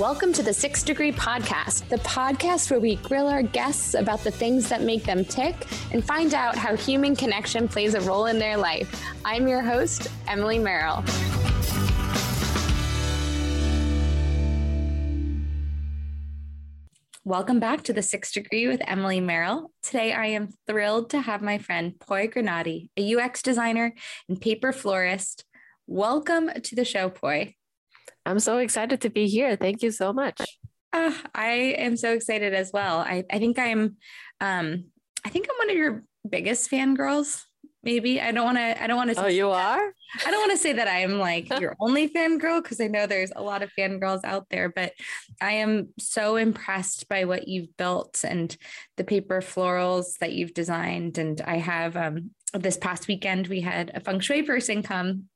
Welcome to the Six Degree Podcast, the podcast where we grill our guests about the things that make them tick and find out how human connection plays a role in their life. I'm your host, Emily Merrill. Welcome back to the Six Degree with Emily Merrill. Today, I am thrilled to have my friend Poy Granati, a UX designer and paper florist. Welcome to the show, Poy. I'm so excited to be here. Thank you so much. Uh, I am so excited as well. I, I think I'm, um, I think I'm one of your biggest fangirls. Maybe I don't want to. I don't want to. Oh, you are. I don't want to say that I am like your only fangirl because I know there's a lot of fangirls out there, but I am so impressed by what you've built and the paper florals that you've designed. And I have um, this past weekend we had a feng shui person come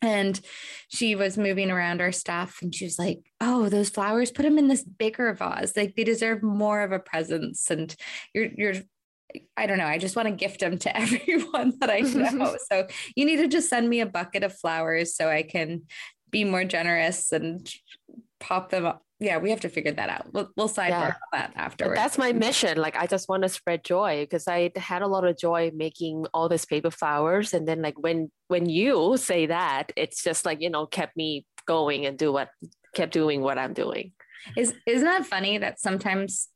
and she was moving around our stuff and she was like oh those flowers put them in this bigger vase like they deserve more of a presence and you're you're I don't know. I just want to gift them to everyone that I know. so you need to just send me a bucket of flowers so I can be more generous and pop them up yeah, we have to figure that out. We'll, we'll sidebar yeah. that afterwards. That's my mission. Like, I just want to spread joy because I had a lot of joy making all these paper flowers. And then, like, when when you say that, it's just like you know kept me going and do what kept doing what I'm doing. Is isn't that funny that sometimes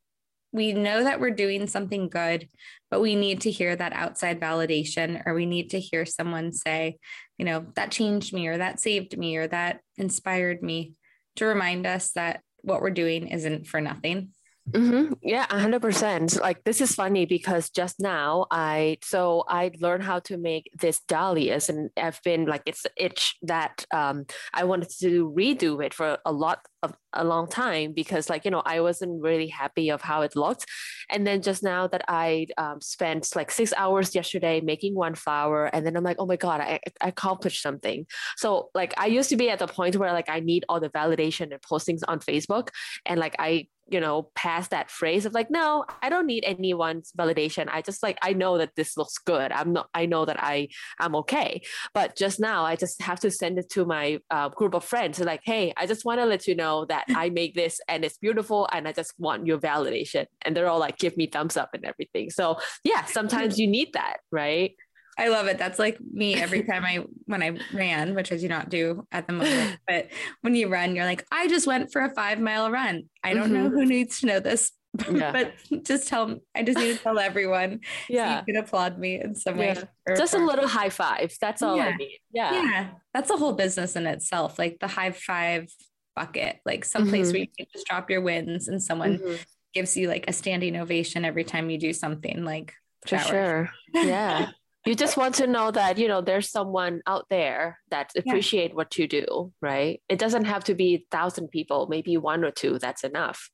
we know that we're doing something good, but we need to hear that outside validation, or we need to hear someone say, you know, that changed me, or that saved me, or that inspired me to remind us that what we're doing isn't for nothing. Mm-hmm. Yeah, hundred percent. Like this is funny because just now I so I learned how to make this dahlias, and I've been like it's itch that um, I wanted to redo it for a lot of a long time because like you know I wasn't really happy of how it looked, and then just now that I um, spent like six hours yesterday making one flower, and then I'm like oh my god I, I accomplished something. So like I used to be at the point where like I need all the validation and postings on Facebook, and like I you know past that phrase of like no i don't need anyone's validation. I just like i know that this looks good. I'm not i know that i i'm okay. But just now i just have to send it to my uh, group of friends like hey i just want to let you know that i make this and it's beautiful and i just want your validation. And they're all like give me thumbs up and everything. So yeah sometimes you need that right I love it. That's like me every time I when I ran, which I do not do at the moment. But when you run, you're like, I just went for a five mile run. I don't mm-hmm. know who needs to know this, yeah. but just tell I just need to tell everyone. Yeah. So you can applaud me in some way. Just a little high five. That's all yeah. I need. Yeah. Yeah. That's a whole business in itself. Like the high five bucket, like someplace mm-hmm. where you can just drop your wins and someone mm-hmm. gives you like a standing ovation every time you do something like for sure. Yeah you just want to know that you know there's someone out there that appreciate yeah. what you do right it doesn't have to be a thousand people maybe one or two that's enough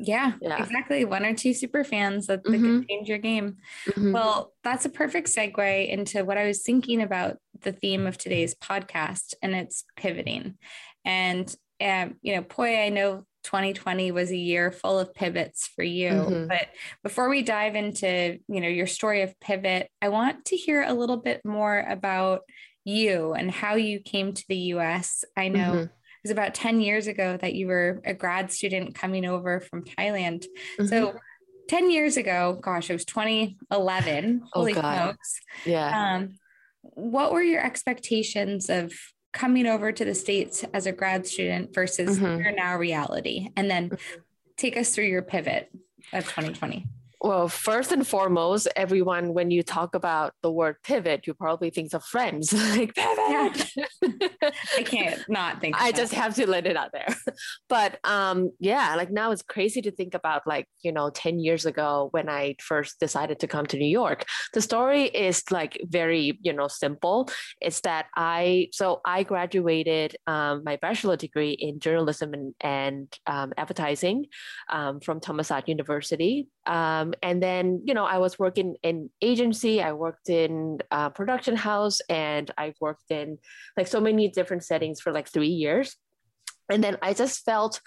yeah, yeah. exactly one or two super fans that, that mm-hmm. can change your game mm-hmm. well that's a perfect segue into what i was thinking about the theme of today's podcast and it's pivoting and um, you know poy i know 2020 was a year full of pivots for you. Mm-hmm. But before we dive into, you know, your story of pivot, I want to hear a little bit more about you and how you came to the US. I know mm-hmm. it was about 10 years ago that you were a grad student coming over from Thailand. Mm-hmm. So 10 years ago, gosh, it was 2011. Holy oh God. smokes. Yeah. Um, what were your expectations of coming over to the States as a grad student versus mm-hmm. your now reality? And then mm-hmm. take us through your pivot of 2020. Well, first and foremost, everyone, when you talk about the word pivot, you probably think of friends like pivot. Yeah. I can't not think. I that. just have to let it out there. But um, yeah, like now it's crazy to think about like, you know, 10 years ago when I first decided to come to New York. The story is like very, you know, simple. It's that I, so I graduated um, my bachelor degree in journalism and, and um, advertising um, from Thammasat University. Um, Um, and then, you know, I was working in agency, I worked in production house, and I worked in like so many different settings for like three years. And then I just felt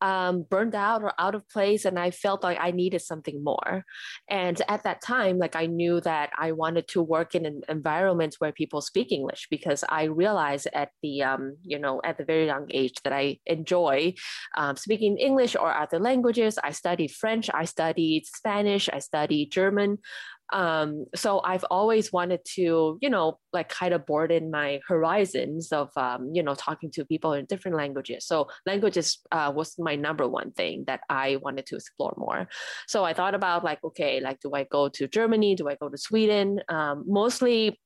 um, burned out or out of place and i felt like i needed something more. And at that time like i knew that i wanted to work in an environment where people speak english because i realized at the um, you know at the very young age that i enjoy um, speaking english or other languages. I studied french i studied spanish i studied german um, so I've always wanted to, you know, like kind of broaden my horizons of, um, you know, talking to people in different languages. So languages uh, was my number one thing that I wanted to explore more. So I thought about like, okay, like, do I go to Germany? Do I go to Sweden? Um, mostly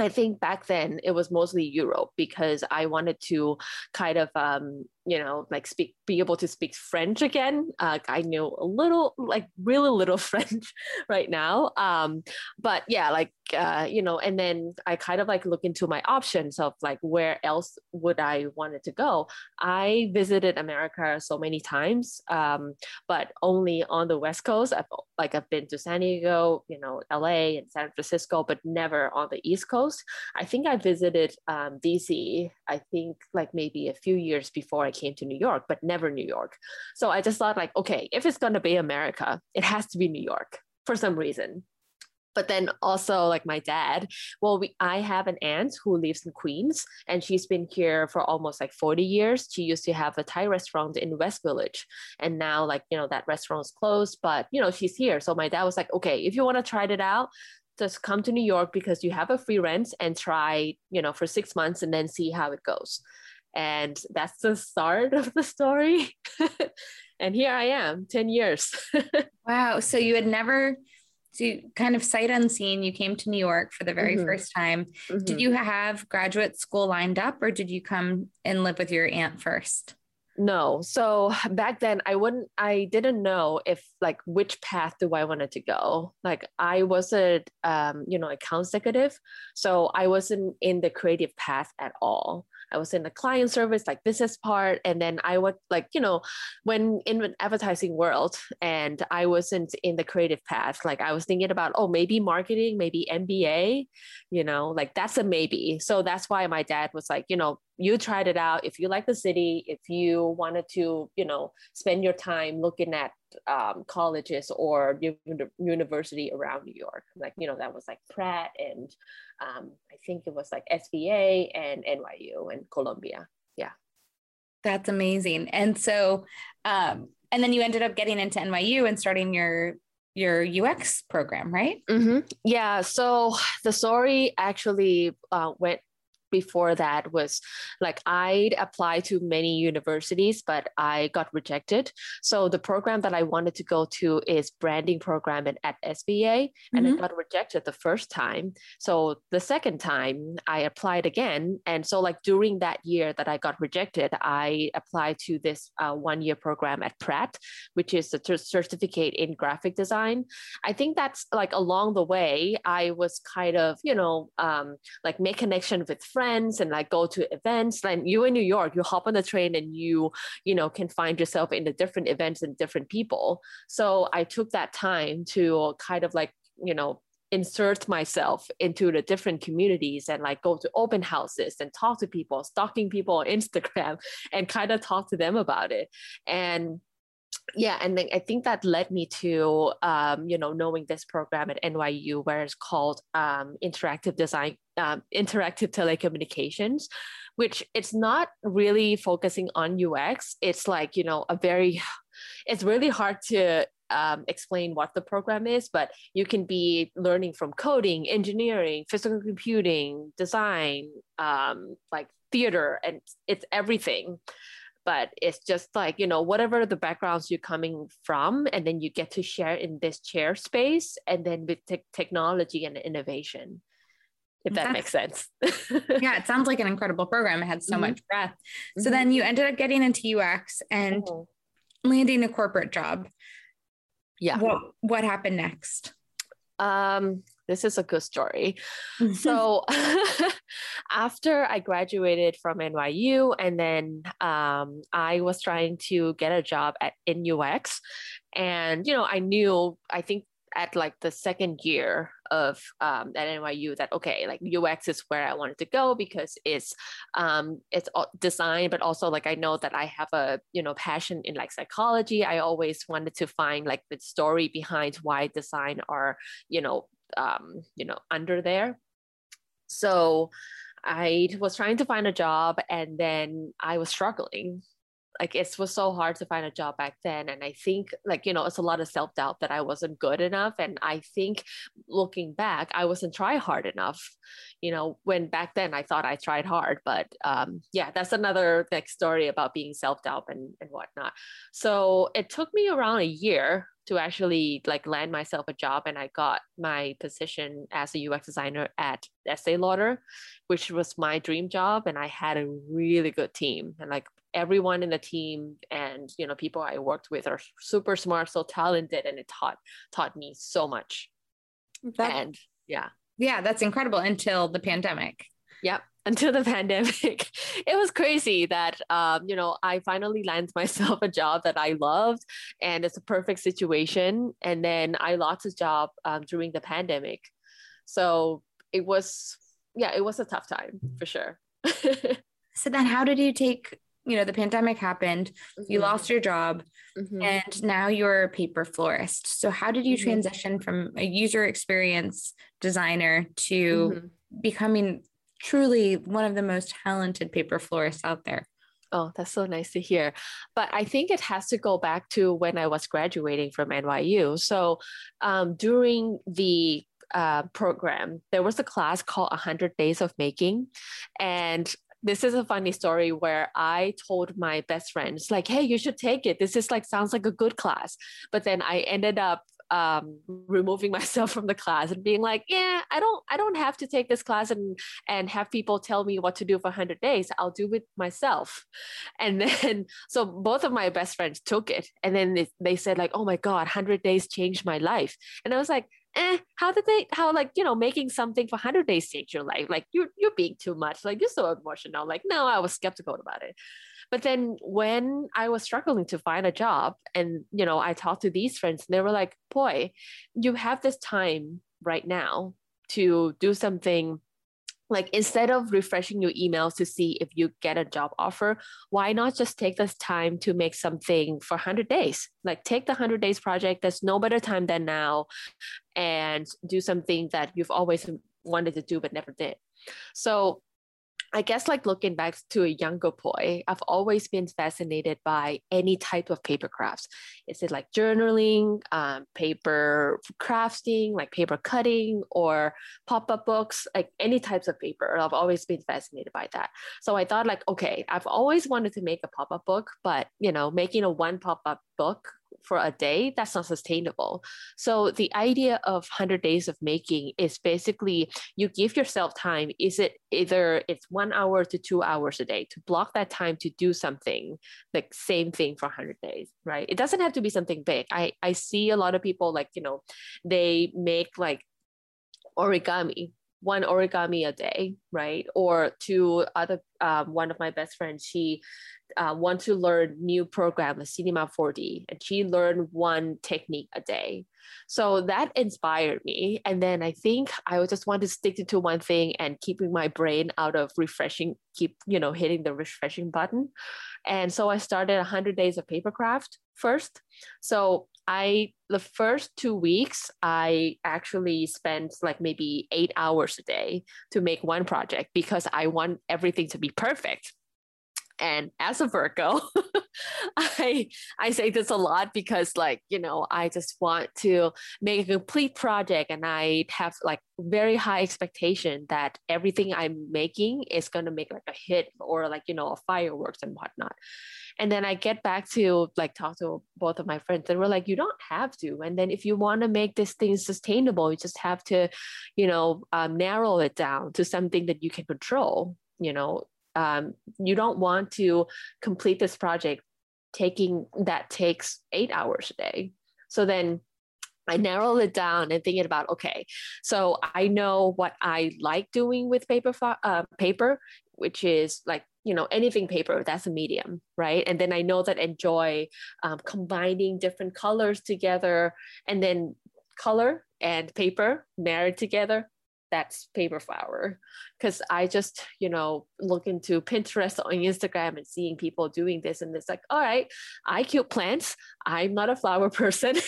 I think back then it was mostly Europe because I wanted to kind of um, you know like speak be able to speak french again uh, i know a little like really little french right now um, but yeah like uh, you know and then i kind of like look into my options of like where else would i wanted to go. I visited america so many times um, but only on the west coast. I've like i've been to san diego you know la and san francisco but never on the east coast. I think i visited um, dc i think like maybe a few years before I came to New York, but never New York. So I just thought like, okay, if it's gonna be America, it has to be New York for some reason. But then also like my dad well we, i have an aunt who lives in queens and she's been here for almost like 40 years. She used to have a thai restaurant in west village. And now like you know that restaurant's closed but you know she's here. So my dad was like okay if you want to try it out just come to new york because you have a free rent and try you know for six months and then see how it goes and that's the start of the story. and here I am, 10 years. wow. So you had never, so kind of sight unseen, you came to New York for the very mm-hmm. first time. Mm-hmm. Did you have graduate school lined up or did you come and live with your aunt first? No. So back then I wouldn't I didn't know if like which path do I wanted to go. Like I wasn't um, you know, account executive. So I wasn't in the creative path at all. I was in the client service, like business part. And then I was like, you know, when in an advertising world and I wasn't in the creative path, like I was thinking about, oh, maybe marketing, maybe MBA, you know, like that's a maybe. So that's why my dad was like, you know, you tried it out. If you like the city, if you wanted to, you know, spend your time looking at um, colleges or university around New York, like, you know, that was like Pratt and um, I think it was like SVA and NYU and Columbia. Yeah. That's amazing. And so, um, and then you ended up getting into NYU and starting your your UX program, right? Mm-hmm. Yeah. So the story actually uh, went before that was like I'd applied to many universities, but I got rejected. So the program that I wanted to go to is branding program at, at SVA, and mm-hmm. I got rejected the first time. So the second time I applied again, and so like during that year that I got rejected, I applied to this uh, one year program at Pratt, which is a certificate in graphic design. I think that's like along the way I was kind of you know um, like make connection with friends friends and like go to events. Like you in New York, you hop on the train and you, you know, can find yourself in the different events and different people. So I took that time to kind of like, you know, insert myself into the different communities and like go to open houses and talk to people, stalking people on Instagram and kind of talk to them about it. And yeah and then i think that led me to um, you know knowing this program at nyu where it's called um, interactive design um, interactive telecommunications which it's not really focusing on ux it's like you know a very it's really hard to um, explain what the program is, but you can be learning from coding, engineering, physical computing, design, um, like theater, and it's everything but it's just like you know whatever the backgrounds you're coming from and then you get to share in this chair space and then with te- technology and innovation if that makes sense. Yeah it sounds like an incredible program. It had so mm-hmm. much breadth. So mm-hmm. then you ended up getting into ux and mm-hmm. landing a corporate job. Yeah. What what happened next? Um this is a good story. so after I graduated from NYU, and then um, I was trying to get a job at in UX, and you know I knew I think at like the second year of um, at NYU that okay, like UX is where I wanted to go because it's um, it's design, but also like I know that I have a you know passion in like psychology. I always wanted to find like the story behind why design are you know um, you know under there. So I was trying to find a job and then I was struggling like it was so hard to find a job back then and i think like you know it's a lot of self-doubt that i wasn't good enough and i think looking back i wasn't try hard enough you know when back then i thought i tried hard but um, yeah that's another like story about being self-doubt and, and whatnot. So it took me around a year to actually like land myself a job and I got my position as a UX designer at Estee Lauder, which was my dream job and I had a really good team and like everyone in the team and you know people I worked with are super smart, so talented, and it taught taught me so much. That, and yeah, yeah, that's incredible until the pandemic. Yep, until the pandemic, it was crazy that um, you know I finally landed myself a job that I loved, and it's a perfect situation. And then I lost a job um, during the pandemic, so it was yeah, it was a tough time for sure. so then, how did you take you know the pandemic happened mm-hmm. you lost your job mm-hmm. and now you're a paper florist so how did you mm-hmm. transition from a user experience designer to mm-hmm. becoming truly one of the most talented paper florists out there Oh, that's so nice to hear. But I think it has to go back to when I was graduating from NYU. So um, during the uh, program, there was a class called 100 Days of Making. And this is a funny story where I told my best friends, like, hey, you should take it. This is like sounds like a good class. But then I ended up um, removing myself from the class and being like, yeah, I don't, I don't have to take this class and and have people tell me what to do for 100 days. I'll do it myself. And then, so both of my best friends took it, and then they, they said like, oh my god, 100 days changed my life. And I was like, eh, how did they, how like, you know, making something for 100 days change your life? Like you're, you're being too much. Like you're so emotional. Like, no, I was skeptical about it. But then when I was struggling to find a job and, you know, I talked to these friends and they were like, Poy, you have this time right now to do something like instead of refreshing your emails to see if you get a job offer why not just take this time to make something for 100 days? Like take the 100 days project. There's no better time than now. And do something that you've always wanted to do but never did. So I guess like looking back to a younger Poy, I've always been fascinated by any type of paper crafts. Is it like journaling, um, paper crafting, like paper cutting, or pop-up books, like any types of paper? I've always been fascinated by that. So I thought like, okay, I've always wanted to make a pop-up book, but you know, making a one pop-up book for a day, that's not sustainable. So the idea of 100 days of making is basically you give yourself time. Is it either it's one hour to two hours a day to block that time to do something, like same thing for 100 days, right? It doesn't have to be something big. I, I see a lot of people like, you know, they make like origami one origami a day, right? Or to other, um, one of my best friends, she uh, want to learn new program, like Cinema 4D, and she learned one technique a day. So that inspired me. And then I think I just want to stick to one thing and keeping my brain out of refreshing, keep, you know, hitting the refreshing button. And so I started 100 days of papercraft first. So I, the first two weeks, I actually spent like maybe eight hours a day to make one project because I want everything to be perfect and as a virgo i i say this a lot because like you know i just want to make a complete project and i have like very high expectation that everything i'm making is going to make like a hit or like you know a fireworks and whatnot. And then i get back to like talk to both of my friends and we're like you don't have to. And then if you want to make this thing sustainable you just have to you know um, narrow it down to something that you can control you know um, you don't want to complete this project taking that takes eight hours a day so then I narrowed it down and thinking about okay, so I know what I like doing with paper, uh, paper, which is like you know anything paper that's a medium, right? And then I know that enjoy um, combining different colors together, and then color and paper married together that's paper flower because i just you know look into pinterest on instagram and seeing people doing this and it's like all right i cute plants. I'm not a flower person.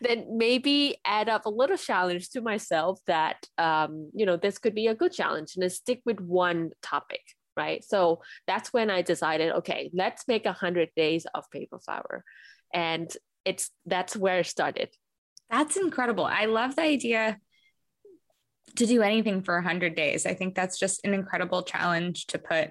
Then maybe add up a little challenge to myself that um, you know this could be a good challenge and then stick with one topic right? So that's when i decided okay let's make a hundred days of paper flower and it's that's where it started. That's incredible. I love the idea to do anything for 100 days i think that's just an incredible challenge to put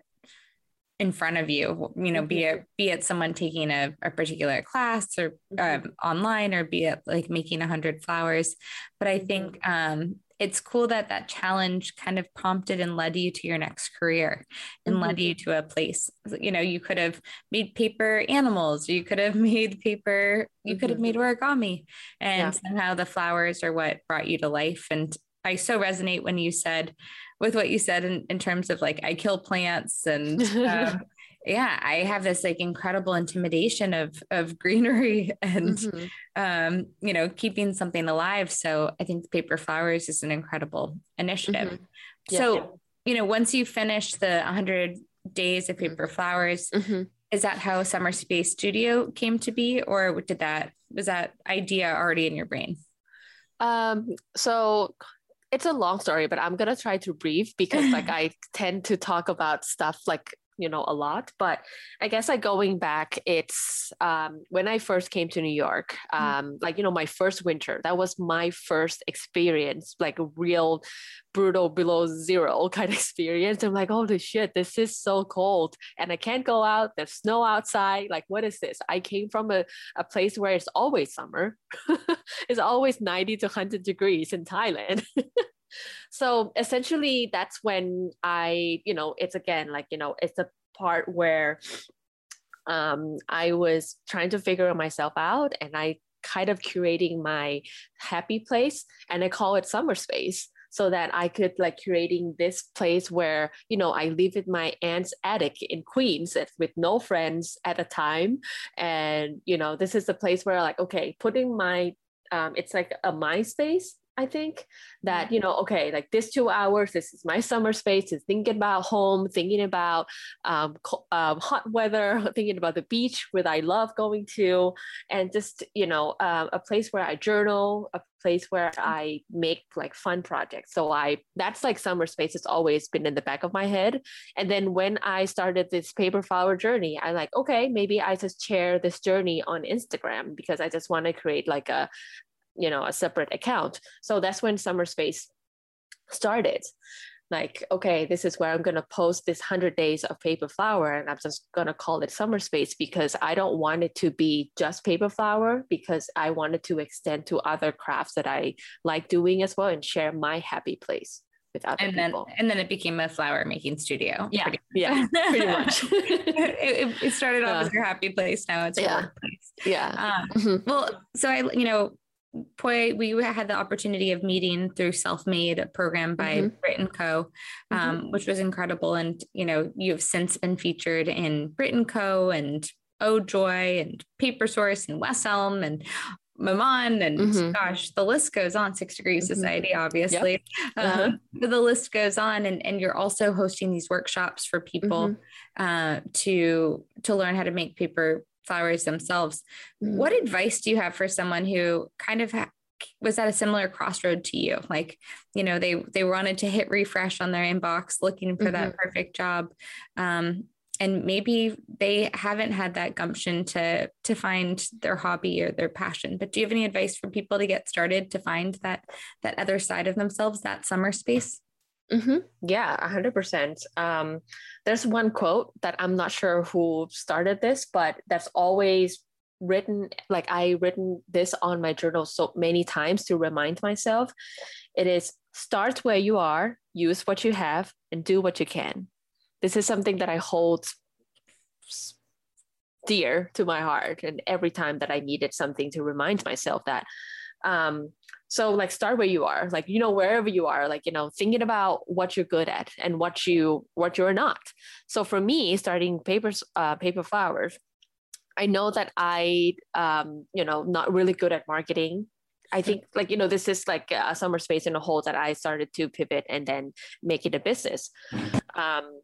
in front of you you know mm-hmm. be it be it someone taking a, a particular class or mm-hmm. um, online or be it like making 100 flowers but i think mm-hmm. um, it's cool that that challenge kind of prompted and led you to your next career and mm-hmm. led you to a place you know you could have made paper animals you could have made paper you mm-hmm. could have made mm-hmm. origami and yeah. somehow the flowers are what brought you to life and i so resonate when you said with what you said in, in terms of like I kill plants and um, yeah, I have this like incredible intimidation of of greenery and mm-hmm. um, you know, keeping something alive. So I think paper flowers is an incredible initiative. Mm-hmm. Yeah. So, you know, once you finish the 100 days of paper flowers, mm-hmm. is that how Summer Space Studio came to be or did that was that idea already in your brain? Um, so it's a long story, but I'm gonna try to brief because like I tend to talk about stuff like you know a lot but i guess like going back it's um, when i first came to new york mm. um, mm like you know my first winter that was my first experience like a real brutal below zero kind of experience. I'm like holy shit this is so cold and i can't go out there's snow outside like what is this? I came from a, a place where it's always summer. It's always 90 to 100 degrees in thailand so essentially that's when i you know it's again like you know it's a part where um, i was trying to figure myself out and i kind of curating my happy place and i call it summer space so that I could like curating this place where you know I live in my aunt's attic in Queens with no friends at a time, and you know this is the place where like okay, putting my um, it's like a my space I think that, you know, okay, like this two hours, this is my summer space is thinking about home, thinking about um, um, hot weather, thinking about the beach where I love going to, and just, you know, uh, a place where I journal, a place where I make like fun projects. So I, that's like summer space. It's always been in the back of my head. And then when I started this paper flower journey, I like, okay, maybe I just share this journey on Instagram because I just want to create like a, you know a separate account. So that's when summer space started. Like okay this is where i'm going to post this 100 days of paper flower and i'm just going to call it summer space because i don't want it to be just paper flower because i wanted to extend to other crafts that i like doing as well and share my happy place with other and people. then and then it became a flower making studio. Yeah. Pretty yeah pretty much. It, it, started off uh, as your happy place now it's yeah. place. yeah. Uh, mm-hmm. well so i you know Poy, we had the opportunity of meeting through Selfmade, a program by mm-hmm. Brit Co, um, mm-hmm. which was incredible. And you know, you have since been featured in Brit and Co and Oh Joy and Paper Source and West Elm and Maman and mm-hmm. gosh, the list goes on. Six Degrees mm-hmm. Society, obviously, yep. uh-huh. um, the list goes on. And and you're also hosting these workshops for people mm-hmm. uh, to to learn how to make paper flowers themselves. Mm-hmm. What advice do you have for someone who kind of ha- was at a similar crossroad to you? Like, you know, they they wanted to hit refresh on their inbox, looking for mm-hmm. that perfect job. Um, and maybe they haven't had that gumption to to find their hobby or their passion but do you have any advice for people to get started to find that that other side of themselves that summer space Mm-hmm. Yeah, 100%. Um, there's one quote that I'm not sure who started this, but that's always written like I written this on my journal so many times to remind myself. It is start where you are, use what you have, and do what you can. This is something that I hold dear to my heart, and every time that I needed something to remind myself that. Um, so like start where you are like you know wherever you are like you know thinking about what you're good at and what you what you're not so for me starting papers uh, paper flowers i know that i um you know not really good at marketing I think like you know this is like a summer space in a hole that I started to pivot and then make it a business. Um,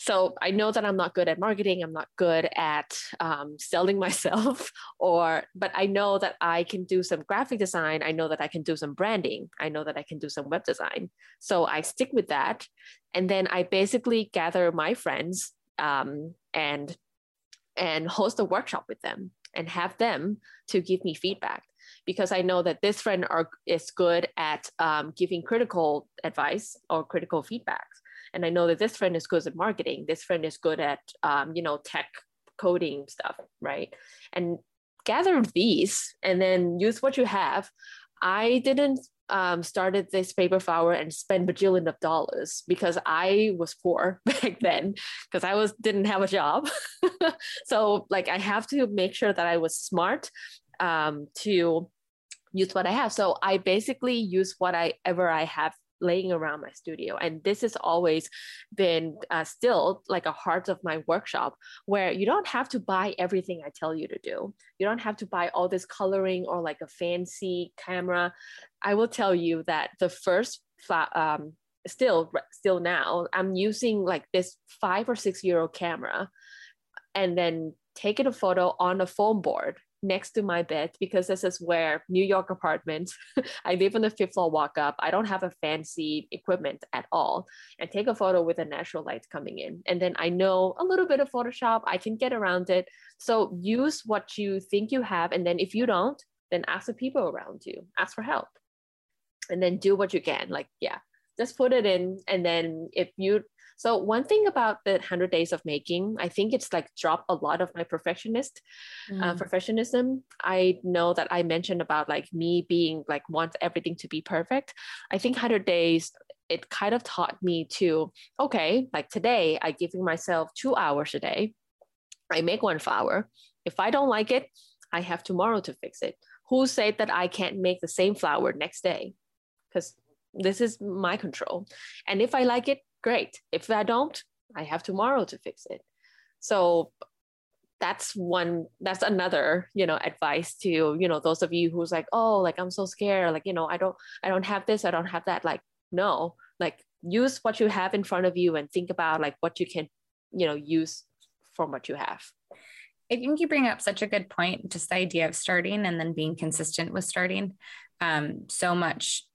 so I know that I'm not good at marketing. I'm not good at um, selling myself, or but I know that I can do some graphic design. I know that I can do some branding. I know that I can do some web design. So I stick with that, and then I basically gather my friends um, and and host a workshop with them and have them to give me feedback because I know that this friend are, is good at um, giving critical advice or critical feedback. And I know that this friend is good at marketing. This friend is good at, um, you know, tech coding stuff, right? And gather these and then use what you have. I didn't um, started this paper flower and spend bajillion of dollars because I was poor back then because I was didn't have a job. so like I have to make sure that I was smart um, to use what I have. So I basically use what I ever I have laying around my studio. And this has always been uh, still like a heart of my workshop where you don't have to buy everything i tell you to do. You don't have to buy all this coloring or like a fancy camera. I will tell you that the first flat um, still still now i'm using like this five or six euro camera and then taking a photo on a foam board next to my bed because this is where New York apartment. I live on the fifth floor walk up. I don't have a fancy equipment at all. And take a photo with the natural light coming in. And then I know a little bit of Photoshop. I can get around it. So use what you think you have. And then if you don't, then ask the people around you, ask for help. And then do what you can. Like, yeah, just put it in. And then if you so one thing about the 100 days of making, I think it's like dropped a lot of my perfectionist uh, mm. uh, perfectionism. I know that I mentioned about like me being like want everything to be perfect. I think 100 days it kind of taught me to okay, like today I giving myself 2 hours a day. I make one flower. If I don't like it, I have tomorrow to fix it. Who said that I can't make the same flower next day? Because this is my control. And if I like it, great. If I don't, I have tomorrow to fix it. So that's one that's another you know advice to you know those of you who's like oh like i'm so scared. Like you know i don't i don't have this i don't have that. Like no. Like use what you have in front of you and think about like what you can you know use from what you have. I think you bring up such a good point just the idea of starting and then being consistent with starting. Um, so much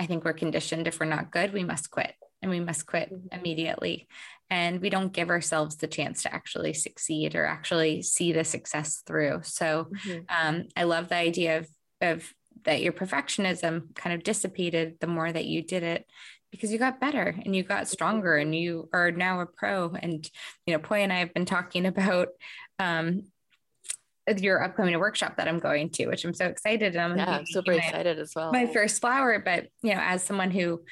i think we're conditioned if we're not good we must quit and we must quit mm-hmm. immediately. And we don't give ourselves the chance to actually succeed or actually see the success through. So mm-hmm. um, I love the idea of, of that your perfectionism kind of dissipated the more that you did it because you got better and you got stronger and you are now a pro. And, you know, Poy and I have been talking about um, your upcoming workshop that I'm going to, which I'm so excited. And I'm yeah, super excited as well. My first flower, but you know, as someone who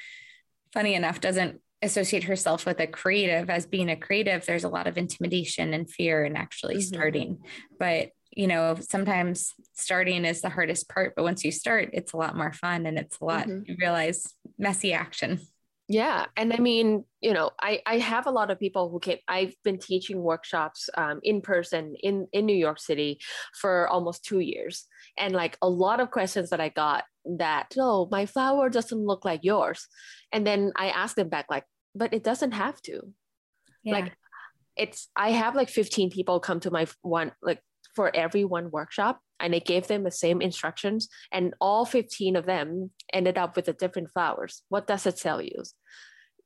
funny enough, doesn't associate herself with a creative as being a creative there's a lot of intimidation and fear in actually mm-hmm. starting but you know sometimes starting is the hardest part but once you start it's a lot more fun and it's a lot mm-hmm. you realize messy action yeah and i mean you know i i have a lot of people who came i've been teaching workshops um, in person in in new york city for almost two years and like a lot of questions that i got that oh my flower doesn't look like yours and then i ask them back like but it doesn't have to yeah. like it's i have like 15 people come to my one like for every one workshop and i gave them the same instructions and all 15 of them ended up with the different flowers. What does it tell you?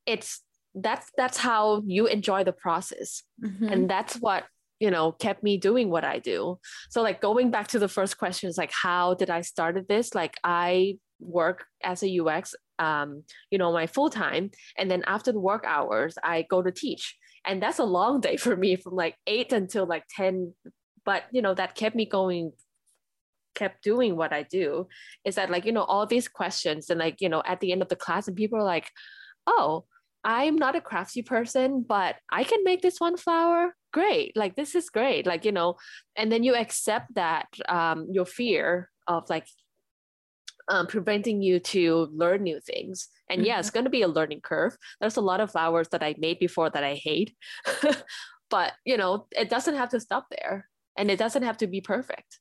It's that's that's how you enjoy the process. Mm-hmm. and that's what you know kept me doing what i do. So like going back to the first question is like how did i started this? Like i work as a ux um, you know my full time and then after the work hours i go to teach. And that's a long day for me from like 8 until like 10 but you know that kept me going kept doing what i do is that like you know all these questions and like you know at the end of the class and people are like oh I'm not a crafty person, but I can make this one flower. Great. Like, this is great. Like, you know, and then you accept that um, your fear of like um, preventing you to learn new things. And mm-hmm. yeah, it's mm-hmm. going to be a learning curve. There's a lot of flowers that I made before that I hate, but you know, it doesn't have to stop there and it doesn't have to be perfect.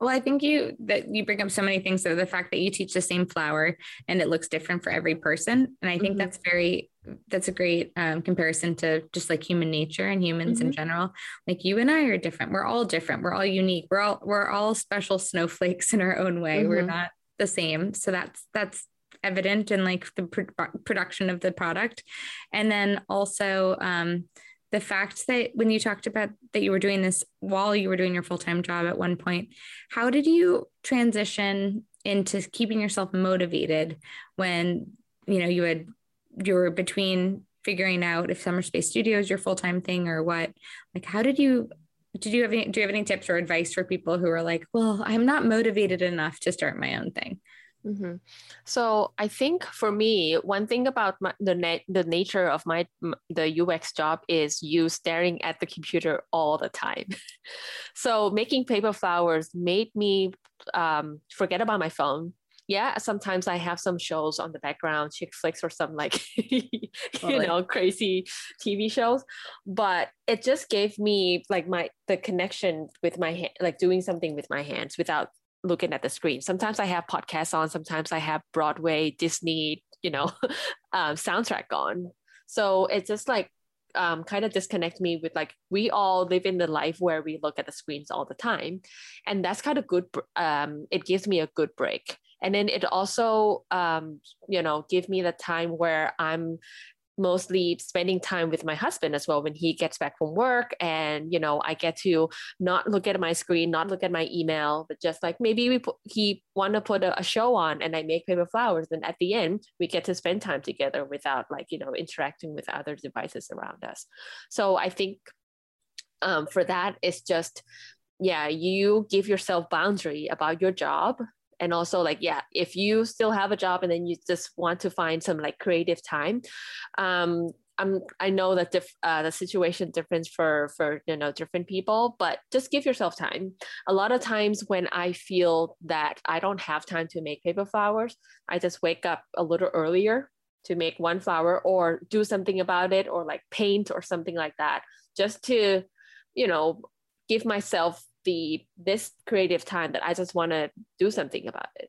Well, I think you that you bring up so many things. So the fact that you teach the same flower and it looks different for every person, and I think mm-hmm. that's very that's a great um, comparison to just like human nature and humans mm-hmm. in general. Like you and I are different. We're all different. We're all unique. We're all we're all special snowflakes in our own way. Mm-hmm. We're not the same. So that's that's evident in like the pr- production of the product, and then also. Um, the fact that when you talked about that you were doing this while you were doing your full-time job at one point how did you transition into keeping yourself motivated when you know you had you were between figuring out if summer space studio is your full-time thing or what? Like how did you did you have any do you have any tips or advice for people who are like well i'm not motivated enough to start my own thing Mm-hmm. So I think for me, one thing about my, the na- the nature of my the UX job is you staring at the computer all the time. so making paper flowers made me um, forget about my phone. Yeah, sometimes I have some shows on the background, chick flicks or some like you know crazy TV shows, but it just gave me like my the connection with my hand, like doing something with my hands without looking at the screen. Sometimes I have podcasts on, sometimes I have Broadway, Disney, you know, um, soundtrack on. So it's just like um, kind of disconnect me with like we all live in the life where we look at the screens all the time, and that's kind of good. Um, it gives me a good break, and then it also um, you know give me the time where I'm mostly spending time with my husband as well when he gets back from work. And you know i get to not look at my screen not look at my email but just like maybe we put, he want to put a, a, show on and i make paper flowers. And at the end we get to spend time together without like you know interacting with other devices around us. So i think um, for that it's just yeah you give yourself boundary about your job and also like yeah if you still have a job and then you just want to find some like creative time um I'm, I know that diff, uh, the situation different for for you know different people, but just give yourself time. A lot of times when I feel that I don't have time to make paper flowers, I just wake up a little earlier to make one flower or do something about it or like paint or something like that, just to you know give myself the this creative time that I just want to do something about it.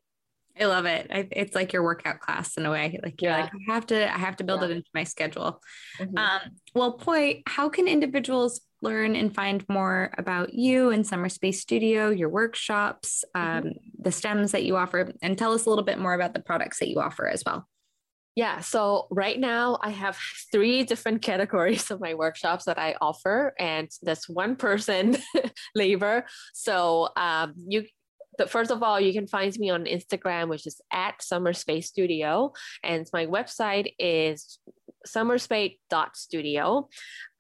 I love it. I, it's like your workout class in a way. Like you're yeah. like, I have to, I have to build yeah. it into my schedule. Mm-hmm. Um, well, Poy, how can individuals learn and find more about you and Summer Space Studio, your workshops, mm-hmm. um, the stems that you offer, and tell us a little bit more about the products that you offer as well. Yeah, so right now I have three different categories of my workshops that I offer, and that's one person labor. So um, you the, first of all, you can find me on Instagram, which is at Summer Space Studio, and my website is summerspace.studio.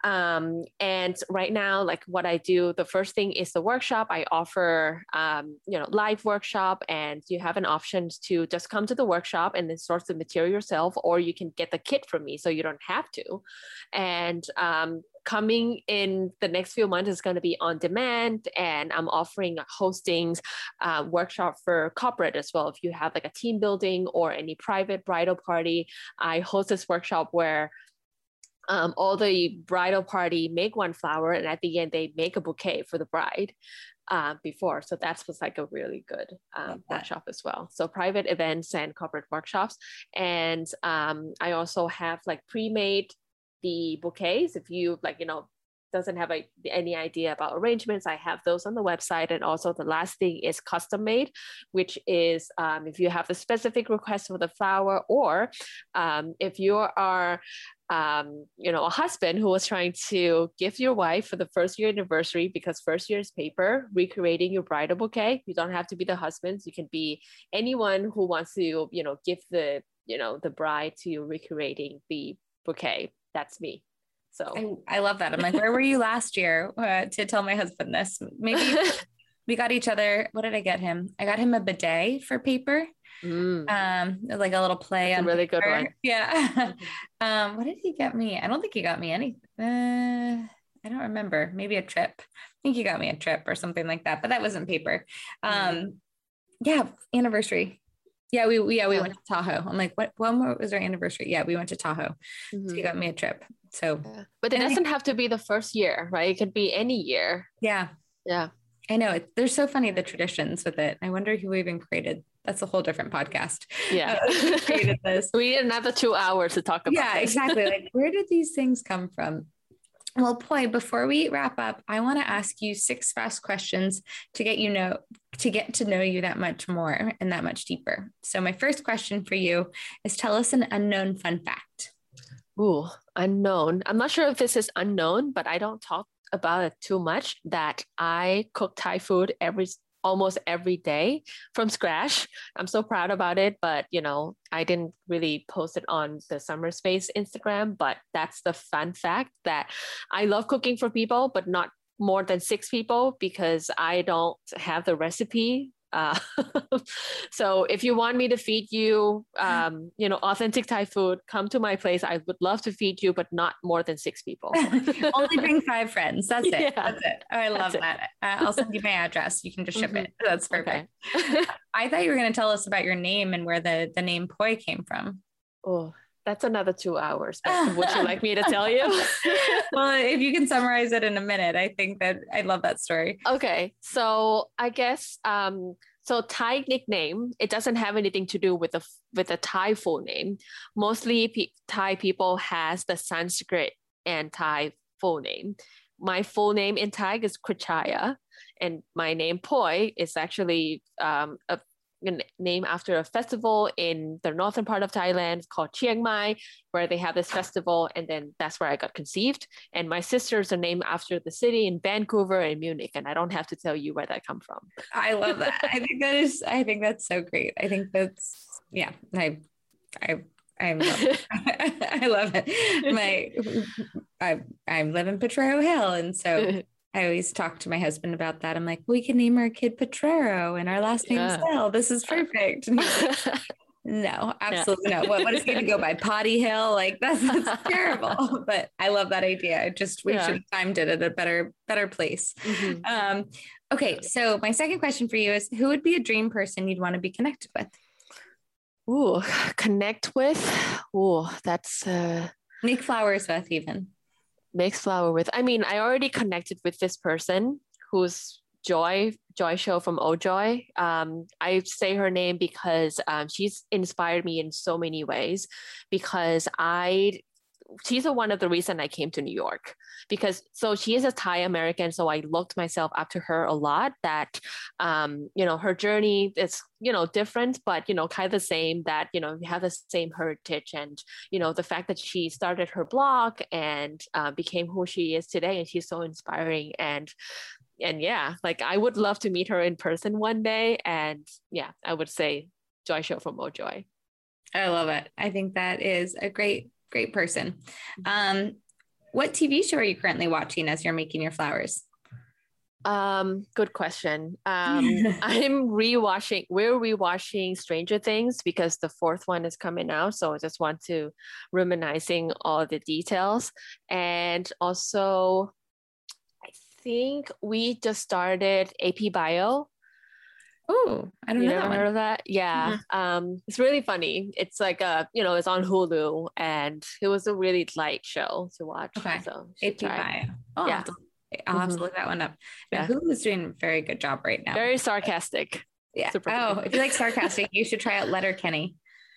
Um, and right now, like what I do, the first thing is the workshop. I offer, um, you know, live workshop, and you have an option to just come to the workshop and then source the material yourself, or you can get the kit from me, so you don't have to. And um, coming in the next few months is going to be on demand and i'm offering hostings uh, workshop for corporate as well if you have like a team building or any private bridal party i host this workshop where um, all the bridal party make one flower and at the end they make a bouquet for the bride uh, before. So that's was like a really good um, workshop as well. So private events and corporate workshops. And um, i also have like pre-made the bouquets. If you like you know doesn't have a, any idea about arrangements, I have those on the website. And also the last thing is custom made, which is um, if you have a specific request for the flower, or um, if you are um, you know, a husband who was trying to gift your wife for the first year anniversary because first year is paper, recreating your bridal bouquet. You don't have to be the husband. You can be anyone who wants to, you know, give the, you know, the bride to recreating the bouquet. That's me. So I, I love that. I'm like, where were you last year uh, to tell my husband this? Maybe we got each other. What did I get him? I got him a bidet for paper. Mm. Um, like a little play That's on really paper. good one. Yeah. Mm-hmm. um, what did he get me? I don't think he got me anything. Uh, I don't remember. Maybe a trip. I think he got me a trip or something like that, but that wasn't paper. Mm-hmm. Um, yeah, anniversary. Yeah, we yeah we yeah. went to Tahoe. I'm like, what? When was our anniversary? Yeah, we went to Tahoe. Mm-hmm. So he got me a trip. So, yeah. but it doesn't I, have to be the first year, right? It could be any year. Yeah. Yeah. I know it, they're so funny the traditions with it. I wonder who even created. That's a whole different podcast. Yeah, uh, created this. we need another two hours to talk about. Yeah, this. exactly. Like, where did these things come from? Well, Poy, before we wrap up, I want to ask you six fast questions to get you know to get to know you that much more and that much deeper. So my first question for you is tell us an unknown fun fact. Ooh, unknown. I'm not sure if this is unknown, but I don't talk about it too much that I cook Thai food every almost every day from scratch. I'm so proud about it, but you know, I didn't really post it on the summer space Instagram, but that's the fun fact that I love cooking for people, but not more than six people because I don't have the recipe uh, so if you want me to feed you, um, you know, authentic Thai food, come to my place. I would love to feed you, but not more than six people. Only bring five friends. That's it. Yeah. That's it. Oh, I love that. Uh, I'll send you my address. You can just ship mm-hmm. it. That's perfect. Okay. I thought you were going to tell us about your name and where the the name Poy came from. Oh, that's another two hours. Would you like me to tell you? well, if you can summarize it in a minute, I think that I love that story. Okay. So I guess um so Thai nickname, it doesn't have anything to do with the with the Thai full name. Mostly P- Thai people has the Sanskrit and Thai full name. My full name in Thai is Krichaya, and my name Poy is actually um, a named after a festival in the northern part of Thailand called Chiang Mai, where they have this festival. And then that's where I got conceived. And my sisters are named after the city in Vancouver and Munich. And I don't have to tell you where that come from. I love that. I think that is, I think that's so great. I think that's, yeah, I, I, I love it. I love it. My, I, I live in Potrero Hill. And so I always talk to my husband about that. I'm like, we can name our kid Potrero and our last name yeah. Sell. This is perfect. Like, no, absolutely yeah. no. What, what is going to go by Potty Hill? Like that's, that's terrible. But I love that idea. I just we yeah. should have timed it at a better better place. Mm-hmm. Um, okay, so my second question for you is: Who would be a dream person you'd want to be connected with? Ooh, connect with. Ooh, that's uh, make flowers with even mix flower with i mean i already connected with this person who's joy joy Cho from ojoy. Um, i say her name because um, she's inspired me in so many ways because i she's a, one of the reason I came to New York because so she is a Thai American. So I looked myself up to her a lot that, um, you know, her journey is, you know, different, but, you know, kind of the same that, you know, we have the same heritage and, you know, the fact that she started her blog and uh, became who she is today. And she's so inspiring. And, and yeah, like I would love to meet her in person one day. And yeah, I would say Joy Cho from Ojoy. I love it. I think that is a great great person. Um, what TV show are you currently watching as you're making your flowers? Um, good question. Um, I'm rewatching. We're rewatching Stranger Things because the fourth one is coming out, so I just want to reminiscing all the details, and also, I think we just started AP Bio Oh, I don't you know. heard of that? Yeah. Mm-hmm. Um, it's really funny. It's like a, you know, it's on Hulu and it was a really light show to watch. Okay. So AP Bio. Oh, yeah. I'll have, to, I'll have to mm-hmm. look that one up. Yeah. Hulu is doing a very good job right now. Very sarcastic. Yeah. Super oh, funny. if you like sarcastic, you should try out Letterkenny.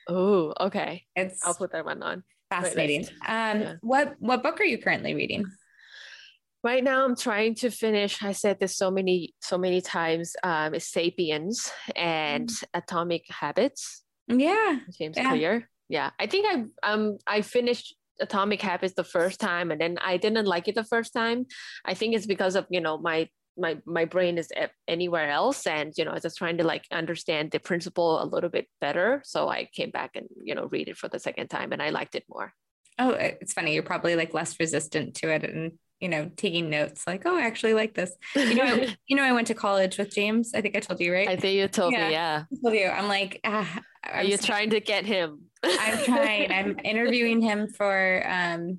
Oh, okay. It's I'll put that one on. Fascinating. Um, yeah. what what book are you currently reading? Right now i'm trying to finish i said this so many so many times um sapiens and mm. atomic habits yeah. james yeah. clear. Yeah i think i um i finished atomic habits the first time and then i didn't like it the first time. I think it's because of you know my my my brain is anywhere else and you know i was just trying to like understand the principle a little bit better. So i came back and you know read it for the second time and i liked it more. Oh it's funny you're probably like less resistant to it and you know, taking notes like, oh, I actually like this. You know, I, you know, I went to college with James. I think I told you, right? I think you told yeah, me, yeah. I told you. I'm like, ah, I'm are you trying to get him? I'm trying. I'm interviewing him for um,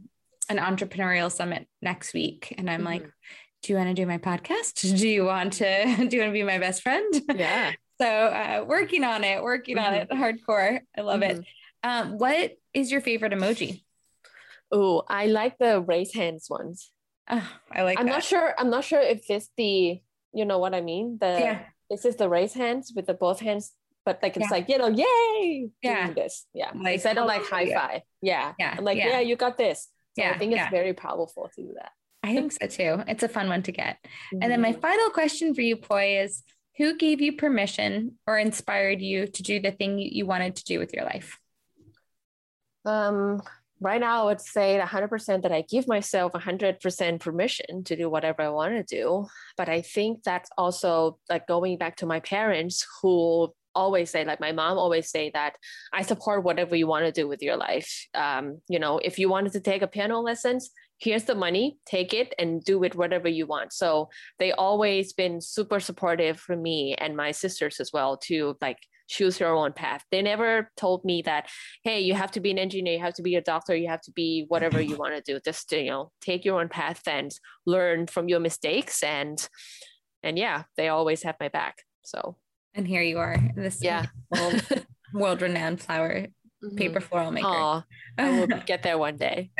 an entrepreneurial summit next week. And I'm mm-hmm. like, do you want to do my podcast? Do you want to, do you want to be my best friend? Yeah. so uh, working on it, working mm-hmm. on it hardcore. I love mm-hmm. it. Um, what is your favorite emoji? Oh, I like the raise hands ones. Oh, I like. I'm that. not sure. I'm not sure if this the you know what I mean? The Yeah. this is the raise hands with the both hands, but like it's Yeah. like you know, yay, Yeah. this, yeah. Like, Instead of like high hallelujah. five, yeah, Yeah, I'm like yeah. yeah. you got this. So Yeah, I think it's very powerful to do that. I think so too. It's a fun one to get. And then my Mhm. final question for you, Poy, is who gave you permission or inspired you to do the thing you, you wanted to do with your life? Um, right now, I would say 100% that I give myself 100% permission to do whatever I want to do. But I think that's also like going back to my parents who always say, like my mom always say that I support whatever you want to do with your life. Um, you know, if you wanted to take a piano lessons, here's the money, take it and do it whatever you want. So they always been super supportive for me and my sisters as well to like choose your own path. They never told me that hey you have to be an engineer you have to be a doctor you have to be whatever you want to do. Just you know take your own path and learn from your mistakes and and yeah they always have my back. So. And here you are, this yeah. world renowned flower mm-hmm. paper floral maker. oh i will get there one day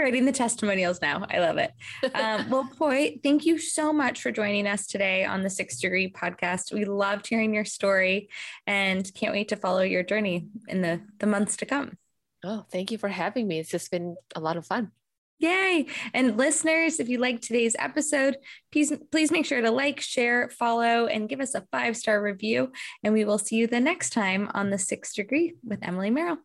Writing the testimonials now. I love it. Um, well, Poy, thank you so much for joining us today on the Six Degree podcast. We loved hearing your story and can't wait to follow your journey in the, the months to come. oh thank you for having me it's just been a lot of fun Yay. And listeners, if you liked today's episode, please, please make sure to like, share, follow, and give us a five star review. And we will see you the next time on the Sixth Degree with Emily Merrill.